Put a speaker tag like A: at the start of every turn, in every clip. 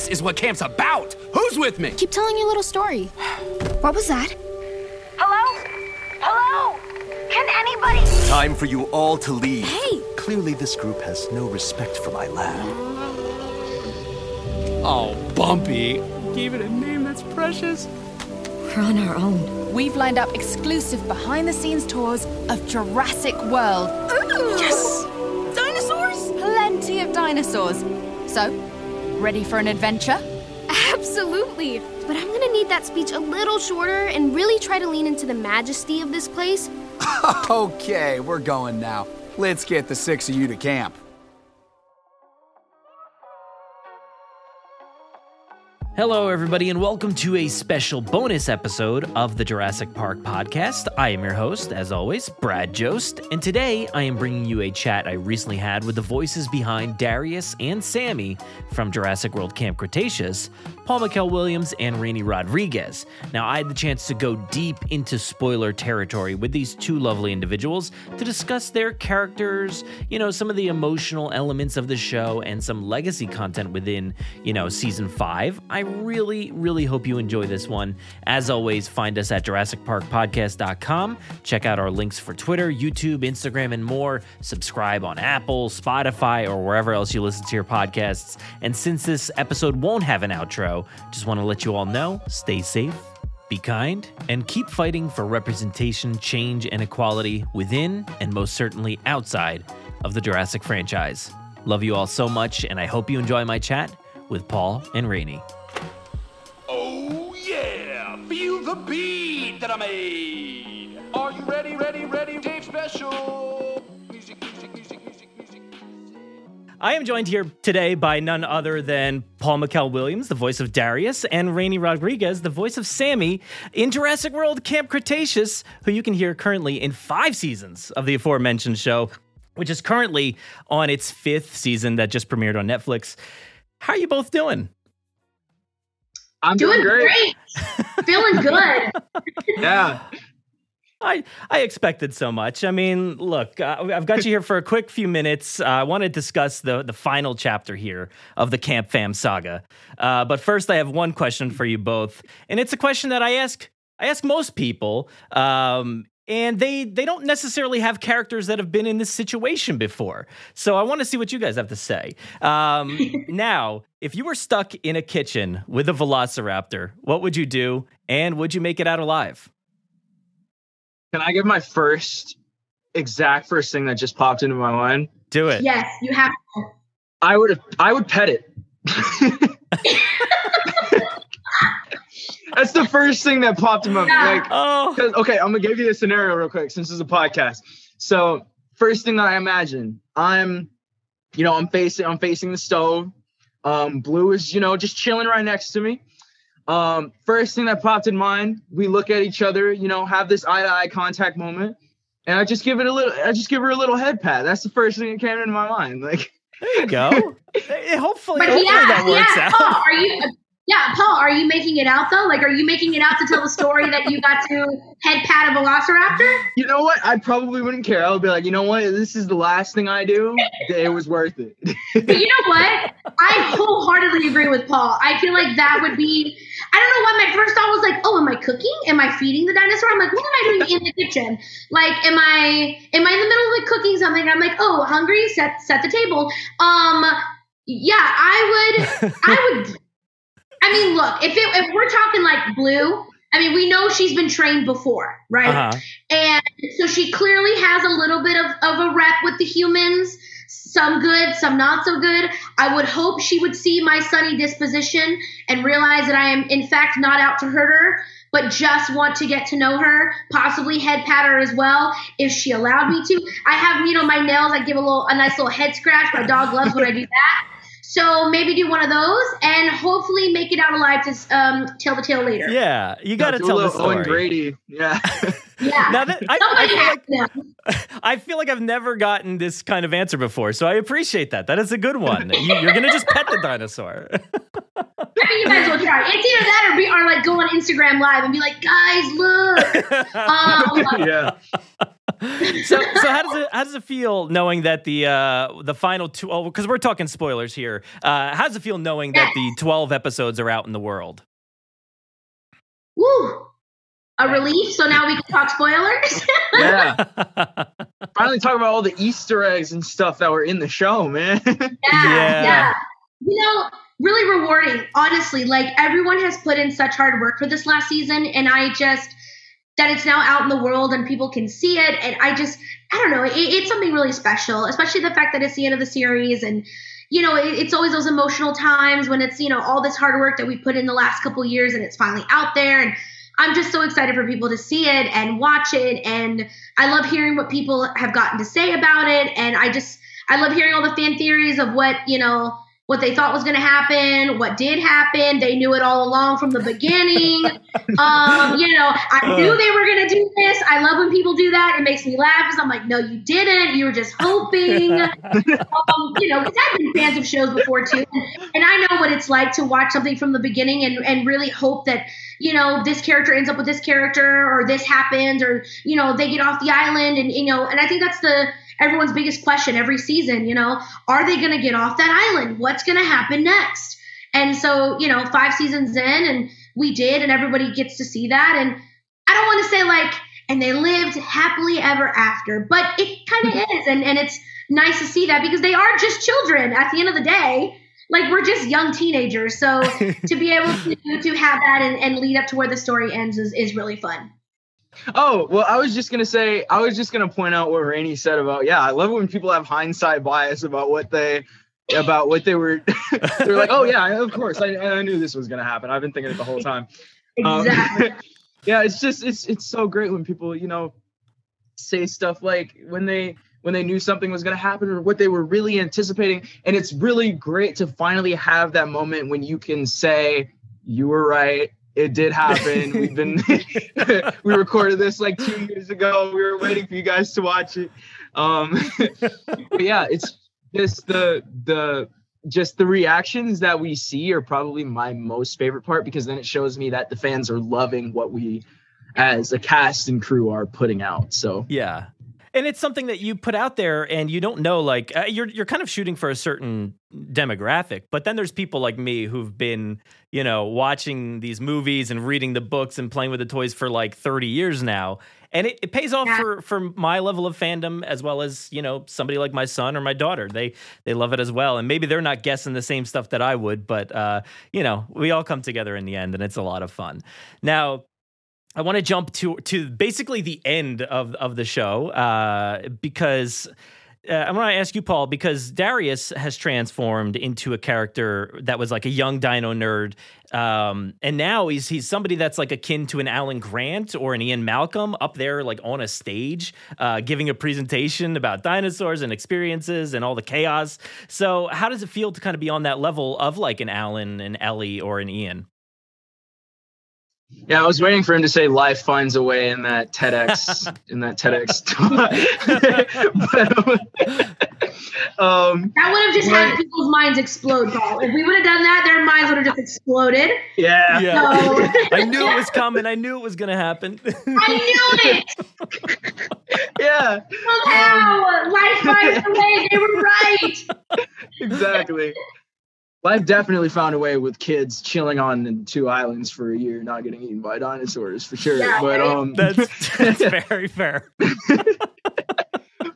A: This is what camp's about. Who's with me?
B: Keep telling your little story. What was that?
C: Hello? Hello? Can anybody?
D: Time for you all to leave.
B: Hey!
D: Clearly, this group has no respect for my lab.
A: Oh, Bumpy. Gave it a name that's precious.
B: We're on our own.
E: We've lined up exclusive behind the scenes tours of Jurassic World.
B: Yes! Dinosaurs?
E: Plenty of dinosaurs. So, ready for an adventure?
B: Absolutely. But I'm gonna need that speech a little shorter and really try to lean into the majesty of this place.
F: Okay, we're going now. Let's get the six of you to camp.
G: Hello, everybody, and welcome to a special bonus episode of the Jurassic Park podcast. I am your host, as always, Brad Jost, and today I am bringing you a chat I recently had with the voices behind Darius and Sammy from Jurassic World Camp Cretaceous, Paul-Mikél Williams and Raini Rodriguez. Now, I had the chance to go deep into spoiler territory with these two lovely individuals to discuss their characters, you know, some of the emotional elements of the show, and some legacy content within, you know, season five. I really, really hope you enjoy this one. As always, find us at JurassicParkPodcast.com. Check out our links for Twitter, YouTube, Instagram, and more. Subscribe on Apple, Spotify, or wherever else you listen to your podcasts. And since this episode won't have an outro, just want to let you all know stay safe, be kind, and keep fighting for representation, change, and equality within and most certainly outside of the Jurassic franchise. Love you all so much, and I hope you enjoy my chat with Paul and
A: Raini. That I made. Are you ready, ready, ready? Dave Special.
G: I am joined here today by none other than Paul-Mikél Williams, the voice of Darius, and Raini Rodriguez, the voice of Sammy in Jurassic World Camp Cretaceous, who you can hear currently in five seasons of the aforementioned show, which is currently on its fifth season that just premiered on Netflix. How are you both doing?
H: I'm
I: Doing
H: doing, great.
I: great. Feeling good.
H: Yeah.
G: I I expected so much. I mean, look, uh, I've got you here for a quick few minutes. Uh, I want to discuss the the final chapter here of the Camp Fam saga. Uh, but first, I have one question for you both, and it's a question that I ask I ask most people. Um, and they they don't necessarily have characters that have been in this situation before. So I want to see what you guys have to say. Um, now, if you were stuck in a kitchen with a velociraptor, what would you do, and would you make it out alive?
H: Can I give my first exact first thing that just popped into my mind?
G: Do it.
I: yes, you have.
H: I would I would pet it. That's the first thing that popped in my
I: Yeah.
H: like
G: Oh,
H: 'cause- okay, I'm gonna give you a scenario real quick since this is a podcast. So first thing that I imagine, I'm you know, I'm facing I'm facing the stove. Um, Blue is, you know, just chilling right next to me. Um, first thing that popped in mind, we look at each other, you know, have this eye to eye contact moment, and I just give it a little I just give her a little head pat. That's the first thing that came into my mind. Like
G: there you go. Hopefully,
I: But
G: hopefully
I: yeah,
G: that works
I: yeah,
G: out.
I: Paul, are you? Yeah, Paul, are you making it out though? Like, are you making it out to tell the story that you got to head pat a velociraptor?
H: You know what? I probably wouldn't care. I would be like, you know what? This is the last thing I do. It was worth it.
I: But you know what? I wholeheartedly agree with Paul. I feel like that would be. I don't know why my first thought was like, oh, am I cooking? Am I feeding the dinosaur? I'm like, what am I doing in the kitchen? Like, am I am I in the middle of like cooking something? I'm like, oh, hungry? Set set the table. Um, yeah, I would. I would. I mean, look, if it, if we're talking like blue, I mean, we know she's been trained before, right?
G: Uh-huh.
I: And so she clearly has a little bit of, of a rep with the humans, some good, some not so good. I would hope she would see my sunny disposition and realize that I am, in fact, not out to hurt her, but just want to get to know her, possibly head pat her as well, if she allowed me to. I have, you know, my nails, I give a little, a nice little head scratch. My dog loves when I do that. So maybe do one of those and hopefully make it out alive to um, tell the tale later.
G: Yeah, you got to tell the
H: little Owen
G: story.
H: Grady. Yeah.
I: Yeah.
G: Now that I, I feel like
I: to.
G: I feel like I've never gotten this kind of answer before, so I appreciate that. That is a good one. You, you're gonna just pet the dinosaur.
I: I mean, you might as well try. It's either that or be or like go on Instagram live and be like, guys, look. Um,
H: yeah.
G: so so how does it how does it feel knowing that the uh the final two oh because we're talking spoilers here uh how does it feel knowing that the 12 episodes are out in the world
I: Woo! A relief. So now we can talk spoilers.
H: Yeah. Finally talk about all the Easter eggs and stuff that were in the show, man.
I: yeah,
G: Yeah.
I: yeah. You know, really rewarding. Honestly, like everyone has put in such hard work for this last season, and I just that it's now out in the world and people can see it, and I just I don't know, it, it's something really special, especially the fact that it's the end of the series and. You know, it, it's always those emotional times when it's you know all this hard work that we put in the last couple years and it's finally out there and I'm just so excited for people to see it and watch it. And I love hearing what people have gotten to say about it. And I just, I love hearing all the fan theories of what, you know, what they thought was going to happen, what did happen. They knew it all along from the beginning. um, you know, I knew they were going to do this. I love when people do that. It makes me laugh because I'm like, no, you didn't. You were just hoping. um, you know, because I've been fans of shows before too. And I know what it's like to watch something from the beginning and, and really hope that, you know, this character ends up with this character or this happens or, you know, they get off the island and, you know, and I think that's the, everyone's biggest question every season, you know, are they going to get off that island? What's going to happen next? And so, you know, five seasons in and we did and everybody gets to see that. And I don't want to say like, and they lived happily ever after, but it kind of mm-hmm. is. And, and it's nice to see that because they are just children at the end of the day. Like we're just young teenagers. So to be able to, to have that and, and lead up to where the story ends is, is really fun.
H: Oh, well, I was just gonna say, I was just gonna point out what Raini said about, yeah, I love when people have hindsight bias about what they, about what they were. They're like, oh yeah, of course, I, I knew this was gonna happen. I've been thinking it the whole time. Um,
I: Exactly.
H: yeah, it's just it's it's so great when people, you know, say stuff like when they when they knew something was going to happen or what they were really anticipating and it's really great to finally have that moment when you can say you were right it did happen. We've been we recorded this like two years ago. We were waiting for you guys to watch it. Um but yeah it's just the the just the reactions that we see are probably my most favorite part because then it shows me that the fans are loving what we as a cast and crew are putting out. So
G: Yeah. And it's something that you put out there and you don't know like uh, you're you're kind of shooting for a certain demographic, but then there's people like me who've been, you know, watching these movies and reading the books and playing with the toys for like 30 years now. And it, it pays off
I: Yeah.
G: for for my level of fandom as well as, you know, somebody like my son or my daughter. They they love it as well. And maybe they're not guessing the same stuff that I would, but uh, you know, we all come together in the end and it's a lot of fun. Now, I want to jump to to basically the end of of the show uh, because uh, I want to ask you, Paul, because Darius has transformed into a character that was like a young dino nerd, um, and now he's he's somebody that's like akin to an Alan Grant or an Ian Malcolm up there, like on a stage, uh, giving a presentation about dinosaurs and experiences and all the chaos. So, how does it feel to kind of be on that level of like an Alan, an Ellie, or an Ian?
H: Yeah i was waiting for him to say life finds a way in that tedx in that tedx but, um
I: That would have just had people's minds explode, Paul. If we would have done that, their minds would have just exploded.
H: yeah
I: So
G: I knew it was coming. I knew it was going to happen.
I: I knew it.
H: yeah
I: Somehow, life finds a way. They were right.
H: exactly life definitely found a way with kids chilling on two islands for a year not getting eaten by dinosaurs for sure.
I: Yeah,
H: but um
G: That's that's very fair.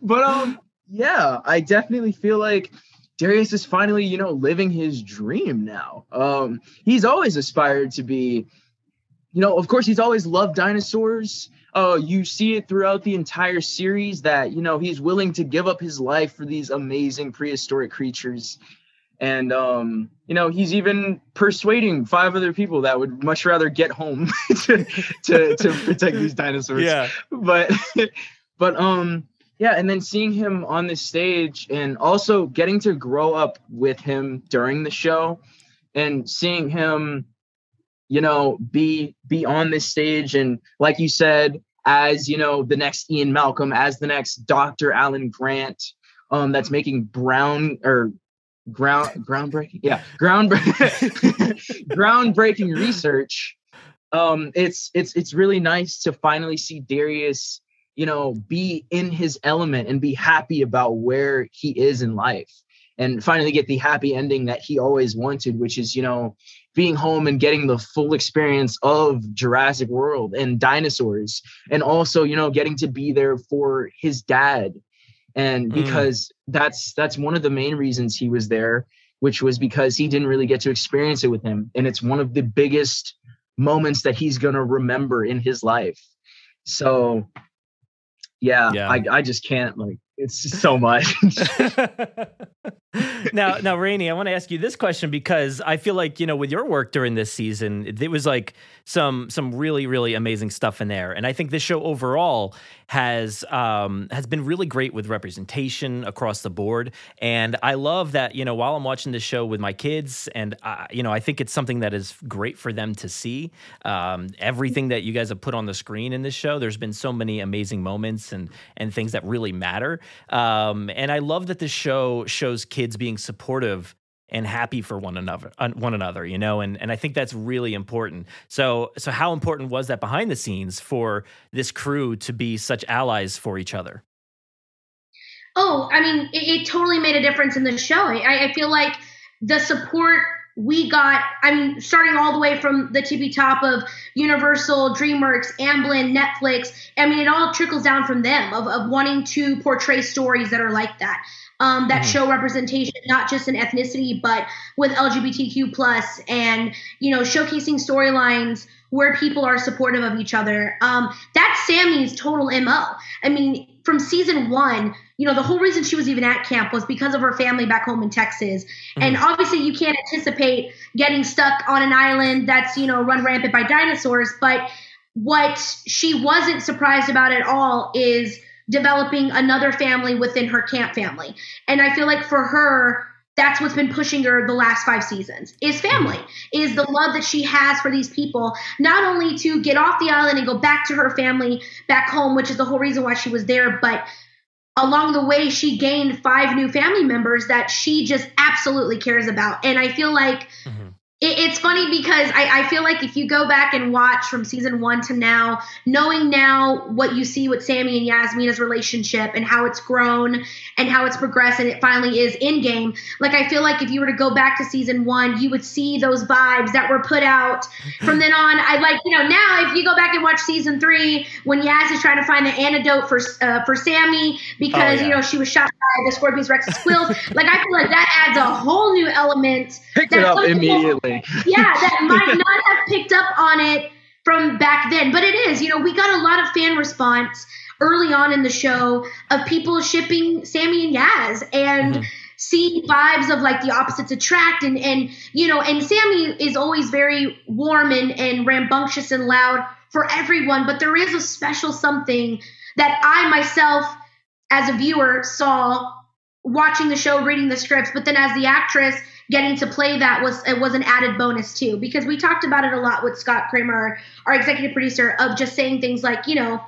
H: but um yeah i definitely feel like darius is finally you know living his dream now. Um he's always aspired to be you know of course he's always loved dinosaurs. Uh you see it throughout the entire series that you know he's willing to give up his life for these amazing prehistoric creatures and um you know he's even persuading five other people that would much rather get home to, to to protect these dinosaurs
G: Yeah.
H: but but um yeah and then seeing him on this stage and also getting to grow up with him during the show and seeing him you know be be on this stage and like you said as you know the next ian malcolm as the next dr alan grant um that's making brown or ground groundbreaking yeah ground groundbreaking research um it's it's it's really nice to finally see darius you know, be in his element and be happy about where he is in life and finally get the happy ending that he always wanted, which is, you know, being home and getting the full experience of Jurassic World and dinosaurs, and also, you know, getting to be there for his dad. And
G: Mm.
H: because that's that's one of the main reasons he was there, which was because he didn't really get to experience it with him. And it's one of the biggest moments that he's gonna remember in his life. So yeah,
G: Yeah.
H: I, I just can't like it's just so much.
G: now, now, Raini, I want to ask you this question because I feel like you know, with your work during this season, it was like some some really really amazing stuff in there, and I think this show overall has um, has been really great with representation across the board. And I love that you know, while I'm watching this show with my kids, and uh, you know, I think it's something that is great for them to see. Um, everything that you guys have put on the screen in this show, there's been so many amazing moments and and things that really matter. Um, and I love that this show shows kids being supportive and happy for one another one another you know and and I think that's really important so so how important was that behind the scenes for this crew to be such allies for each other
I: Oh, I mean, it, it totally made a difference in the show. I, I feel like the support we got, I mean, starting all the way from the tippy top of Universal, DreamWorks, Amblin, Netflix, I mean, it all trickles down from them of, of wanting to portray stories that are like that. Um, that
G: Mhm.
I: show representation, not just in ethnicity, but with LGBTQ plus, and you know, showcasing storylines where people are supportive of each other. Um, that's Sammy's total mo. I mean, from season one, you know, the whole reason she was even at camp was because of her family back home in Texas. Mm-hmm. And obviously, you can't anticipate getting stuck on an island that's, you know, run rampant by dinosaurs. But what she wasn't surprised about at all is developing another family within her camp family. And I feel like for her, that's what's been pushing her the last five seasons is family is the love that she has for these people not only to get off the island and go back to her family back home which is the whole reason why she was there but along the way she gained five new family members that she just absolutely cares about. And i feel like it, it's funny because I, I feel like if you go back and watch from season one to now, knowing now what you see with Sammy and Yasmina's relationship and how it's grown and how it's progressed and it finally is in game, like I feel like if you were to go back to season one, you would see those vibes that were put out from then on. I like, you know, now if you go back and watch season three, when Yaz is trying to find the antidote for uh, for Sammy because
G: Oh, yeah.
I: you know she was shot by the Scorpius Rex's quills, like I feel like that adds a whole new element.
H: Picked it up
I: some yeah, that might not have picked up on it from back then, but it is. You know, we got a lot of fan response early on in the show of people shipping Sammy and Yaz and
G: Mhm.
I: seeing vibes of like the opposites attract and and you know, and Sammy is always very warm and and rambunctious and loud for everyone, but there is a special something that I myself as a viewer saw watching the show, reading the scripts, but then as the actress getting to play that was it was an added bonus too because we talked about it a lot with Scott Kramer, our executive producer, of just saying things like, you know,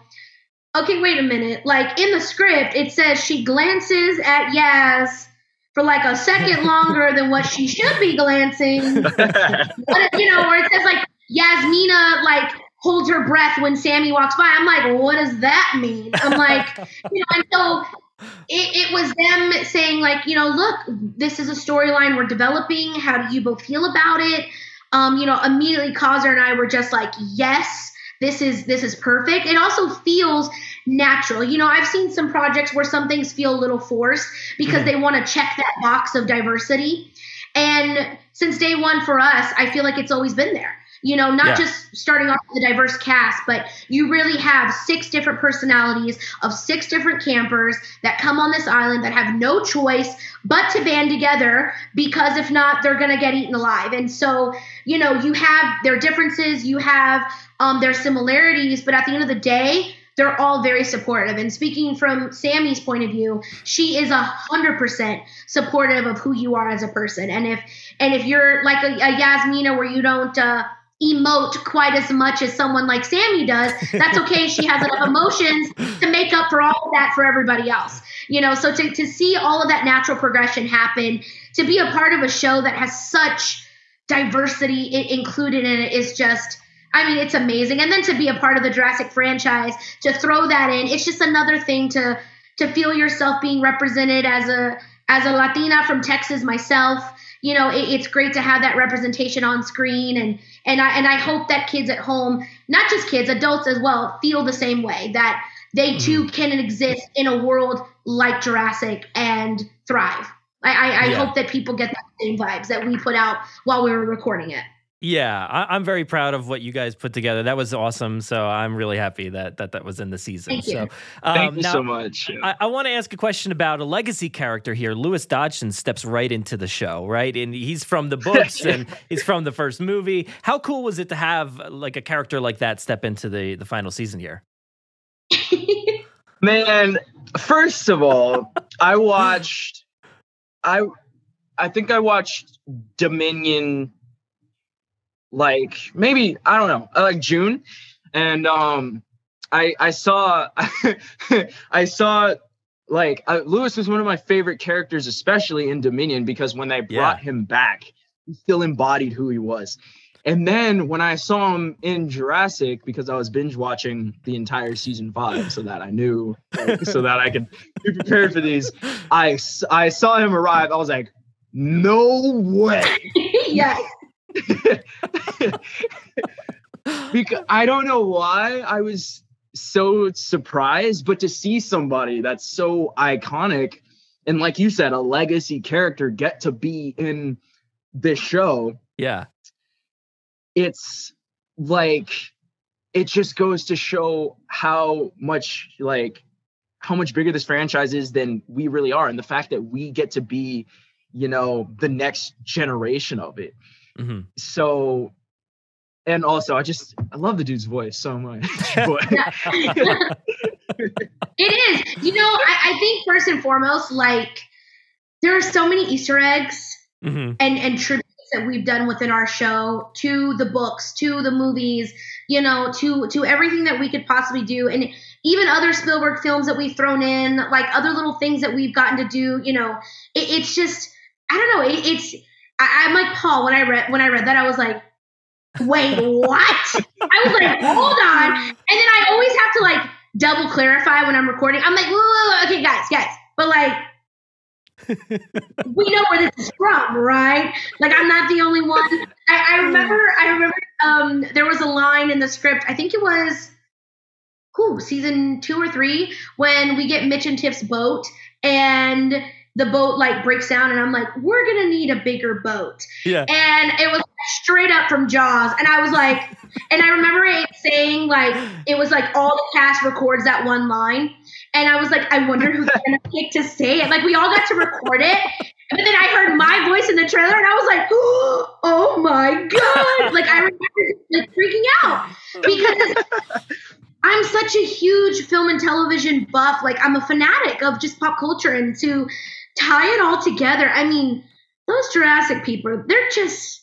I: okay, wait a minute, like in the script it says she glances at Yaz for like a second longer than what she should be glancing. What- you know, where it says like Yasmina like holds her breath when Sammy walks by. I'm like, what does that mean? I'm like, you know, and so it, it was them saying like, you know, look, this is a storyline we're developing. How do you both feel about it? Um, you know, immediately Kausar and I were just like, yes, this is this is perfect. It also feels natural. You know, I've seen some projects where some things feel a little forced because they want to check that box of diversity. And since day one for us, I feel like it's always been there. You know, not
G: Yeah.
I: just starting off with a diverse cast, but you really have six different personalities of six different campers that come on this island that have no choice but to band together because if not, they're going to get eaten alive. And so, you know, you have their differences, you have um, their similarities, but at the end of the day, they're all very supportive. And speaking from Sammy's point of view, she is a hundred percent supportive of who you are as a person. And if and if you're like a, a Yasmina where you don't uh, emote quite as much as someone like Sammy does, that's okay. she has enough emotions to make up for all of that for everybody else. You know, so to, to see all of that natural progression happen, to be a part of a show that has such diversity included in it is just I mean, it's amazing. And then to be a part of the Jurassic franchise, to throw that in, it's just another thing to to feel yourself being represented as a as a Latina from Texas myself. You know, it, it's great to have that representation on screen, and and I and I hope that kids at home, not just kids, adults as well, feel the same way that they mm-hmm. too can exist in a world like Jurassic and thrive. I, I, I
G: Yeah.
I: hope that people get that same vibes that we put out while we were recording it.
G: Yeah, I, I'm very proud of what you guys put together. That was awesome. So I'm really happy that that, that was in the season.
I: Thank you.
G: So
H: Thank
G: um,
H: you
G: now,
H: so much.
G: I, I want to ask a question about a legacy character here. Lewis Dodgson steps right into the show, right? And he's from the books and he's from the first movie. How cool was it to have uh, like a character like that step into the the final season here?
H: Man, first of all, I watched I I think I watched Dominion like maybe I don't know, uh, like June and um I I saw I saw like uh, Lewis was one of my favorite characters especially in Dominion because when they brought him back he still embodied who he was. And then when I saw him in Jurassic, because I was binge watching the entire season five, so that I knew, like, so that I could be prepared for these, I I saw him arrive. I was like, no way,
I: yes.
H: because I don't know why I was so surprised, but to see somebody that's so iconic and, like you said, a legacy character get to be in this show
G: Yeah.
H: it's like it just goes to show how much like how much bigger this franchise is than we really are and the fact that we get to be you know the next generation of it
G: hmm
H: so and also i just i love the dude's voice so much but
I: It is. You know, I, I think first and foremost, like there are so many Easter eggs
G: hmm
I: and and tributes that we've done within our show to the books, to the movies, you know, to to everything that we could possibly do, and even other Spielberg films that we've thrown in, like other little things that we've gotten to do. You know, it, it's just I don't know. It, it's I, I'm like Paul when I read when I read that I was like, wait, what? I was like, hold on, and then I always have to like double clarify when I'm recording. I'm like, whoa, whoa, whoa, okay, guys, guys, but like we know where this is from, right? Like I'm not the only one. I, I remember I remember um there was a line in the script, I think it was who, season two or three, when we get Mitch and Tiff's boat and the boat like breaks down and I'm like, we're gonna need a bigger boat.
G: Yeah.
I: And it was straight up from Jaws. And I was like, and I remember it saying like it was like all the cast records that one line. And I was like, I wonder who's gonna pick to say it. Like we all got to record it. But then I heard my voice in the trailer and I was like, oh my God. Like I remember like freaking out because I'm such a huge film and television buff. Like I'm a fanatic of just pop culture and to tie it all together. I mean, those Jurassic people, they're just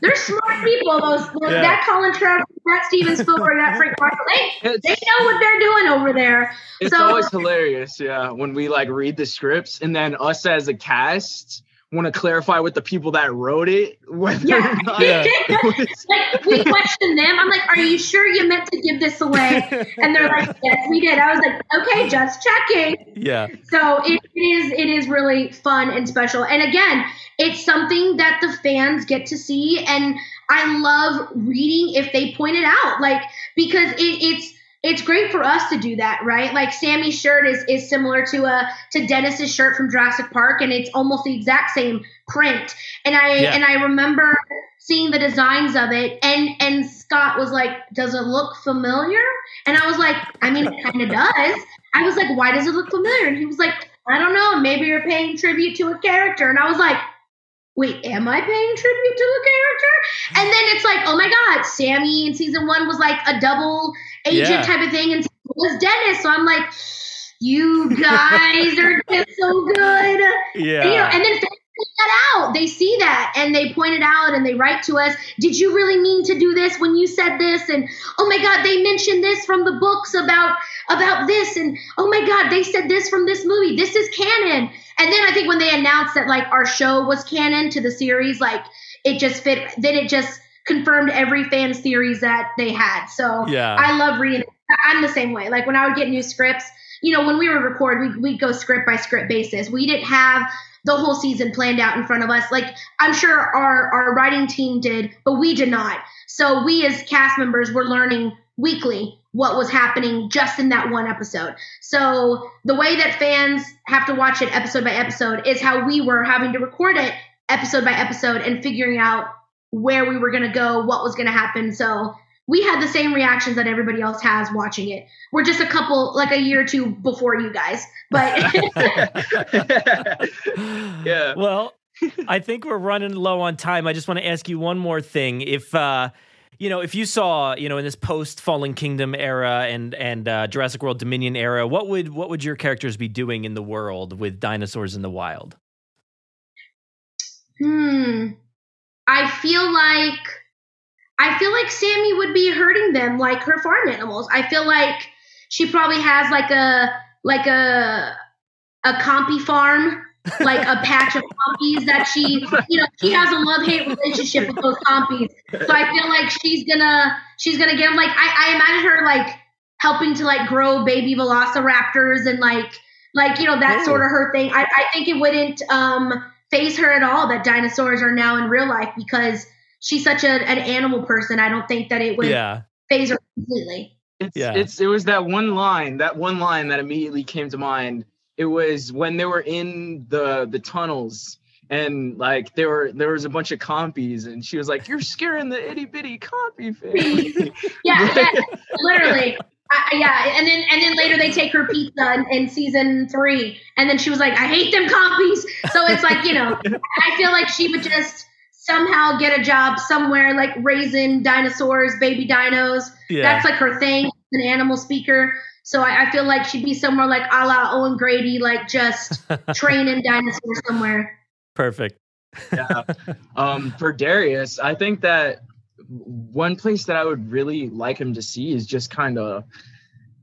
I: they're smart people. Those
G: Yeah.
I: that Colin Trevorrow, that Steven Spielberg, that Frank Marshall, they,
H: it's,
I: they know what they're doing over there.
H: it's
I: so-
H: always hilarious yeah when we like read the scripts and then us as a cast want to clarify with the people that wrote it whether
I: Yeah.
H: or not
G: Yeah.
I: like we question them. I'm like, "Are you sure you meant to give this away?" And they're like, "Yes, we did." I was like, "Okay, just checking."
G: Yeah.
I: So it, it is it is really fun and special. And again, it's something that the fans get to see and I love reading if they point it out. Like because it, it's it's great for us to do that, right? Like Sammy's shirt is is similar to a to Dennis's shirt from Jurassic Park and it's almost the exact same print. And I
G: Yeah.
I: and I remember seeing the designs of it and and Scott was like, "Does it look familiar?" And I was like, "I mean, it kind of does." I was like, "Why does it look familiar?" And he was like, "I don't know. Maybe you're paying tribute to a character." And I was like, "Wait, am I paying tribute to a character?" And then it's like, "Oh my God, Sammy in season one was like a double agent
G: Yeah.
I: type of thing, and was Dennis." So I'm like, "You guys are just so good."
G: Yeah.
I: And, you know, and then that out. They see that and they point it out and they write to us. Did you really mean to do this when you said this? And oh my God, they mentioned this from the books about about this. And oh my God, they said this from this movie. This is canon. And then I think when they announced that like our show was canon to the series, like it just fit. Then it just confirmed every fan's theories that they had. So
G: Yeah.
I: I love reading. I'm the same way. Like when I would get new scripts, you know, when we would record, we we go script by script basis. We didn't have the whole season planned out in front of us. Like I'm sure our our writing team did, but we did not. So we as cast members were learning weekly what was happening just in that one episode. So the way that fans have to watch it episode by episode is how we were having to record it episode by episode and figuring out where we were going to go, what was going to happen. So we had the same reactions that everybody else has watching it. We're just a couple, like a year or two before you guys. But
H: yeah.
G: Well, I think we're running low on time. I just want to ask you one more thing. If uh, you know, if you saw, you know, in this post Fallen Kingdom era and and uh, Jurassic World Dominion era, what would what would your characters be doing in the world with dinosaurs in the wild?
I: hmm, I feel like I feel like Sammy would be hurting them like her farm animals. I feel like she probably has like a like a a compy farm, like a patch of compies that she, you know, she has a love hate relationship with those compies. So I feel like she's gonna she's gonna get them. Like I, I imagine her like helping to like grow baby velociraptors and like like you know that sort of her thing. I, I think it wouldn't um faze her at all that dinosaurs are now in real life because she's such a, an animal person. I don't think that it would
G: Yeah.
I: faze her completely.
H: It's,
G: Yeah.
H: it's it was that one line, that one line that immediately came to mind. It was when they were in the the tunnels and like there were there was a bunch of compies and she was like, "You're scaring the itty bitty compy family."
I: Yeah, yeah, literally. I, I- yeah, and then and then later they take her pizza in, in season three, and then she was like, "I hate them compies." So it's like you know, I feel like she would just somehow get a job somewhere, like raising dinosaurs, baby dinos.
G: Yeah.
I: That's like her thing, an animal speaker. So I, I feel like she'd be somewhere like a la Owen Grady, like just training dinosaurs somewhere.
G: Perfect.
H: yeah. Um, for Darius, I think that one place that I would really like him to see is just kind of,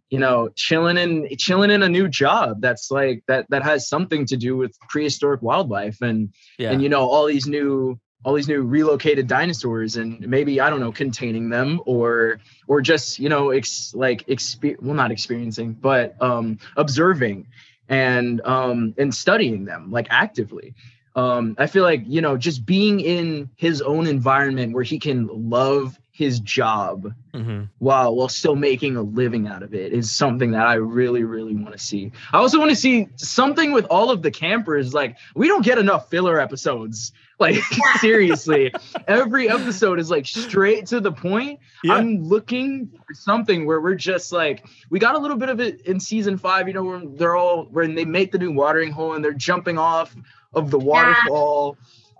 H: you know, chilling in chilling in a new job that's like that that has something to do with prehistoric wildlife and
G: Yeah.
H: and you know all these new all these new relocated dinosaurs and maybe I don't know containing them or or just you know ex, like exper- well not experiencing but um observing and um and studying them like actively um i feel like you know just being in his own environment where he can love his job
G: hmm
H: while while still making a living out of it is something that I really really want to see. I also want to see something with all of the campers like we don't get enough filler episodes. Like seriously, every episode is like straight to the point.
G: Yeah.
H: I'm looking for something where we're just like we got a little bit of it in season 5, you know, where they're all when they make the new watering hole and they're jumping off of the waterfall.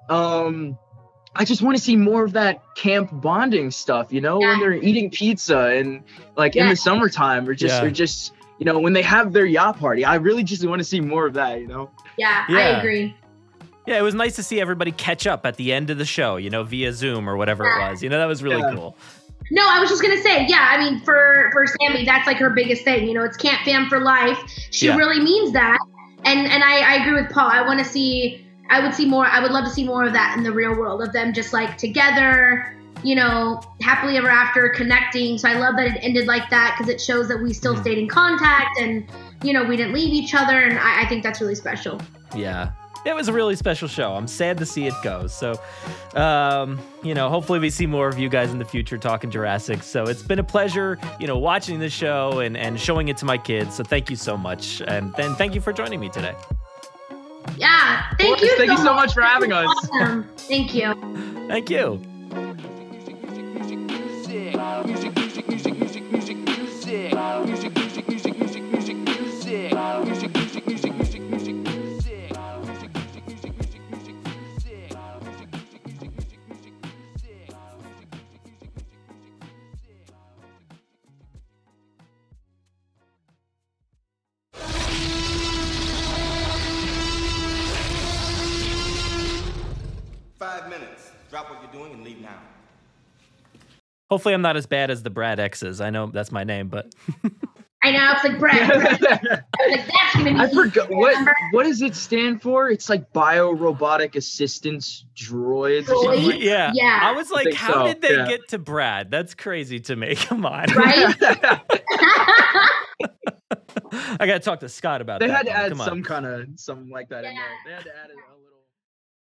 H: Um I just want to see more of that camp bonding stuff, you know, when they're eating pizza and like in the summertime or just
G: Yeah.
H: or just you know when they have their yacht party. I really just want to see more of that, you know.
I: Yeah, I
G: Yeah.
I: agree.
G: Yeah, it was nice to see everybody catch up at the end of the show, you know, via Zoom or whatever it was. You know, that was really
H: Yeah.
G: cool.
I: No, I was just gonna say, yeah. I mean, for for Sammy, that's like her biggest thing. You know, it's camp fam for life. She
G: Yeah.
I: really means that, and and I, I agree with Paul. I want to see. I would see more. I would love to see more of that in the real world of them just like together. You know, happily ever after, connecting. So I love that it ended like that because it shows that we still
G: Mhm.
I: stayed in contact and you know we didn't leave each other, and I, I think that's really special.
G: Yeah. It was a really special show. I'm sad to see it go. So, um, you know, hopefully we see more of you guys in the future talking Jurassic. So it's been a pleasure, you know, watching the show and, and showing it to my kids. So thank you so much. And then thank you for joining me today.
I: Yeah, thank
H: course.
I: you.
H: Thank you so much for having us.
I: Awesome. Thank you.
G: Thank you.
J: Drop what you're doing and leave now.
G: Hopefully I'm not as bad as the Brad X's. I know that's my name, but
I: I know it's like Brad. Brad. I was like, that's gonna be.
H: I forgot what
I: Remember?
H: what does it stand for? It's like bio robotic assistance droids. or
I: Droid?
H: something like-
G: Yeah.
I: Yeah.
G: I was like,
H: think
G: how
H: so,
G: did they
H: yeah.
G: get to Brad? That's crazy to me. Come on.
I: Right?
G: I got to talk to Scott about
H: they
G: that.
H: They had to
G: one.
H: add
G: Come on.
H: some kind of something like that in there. They had to add it.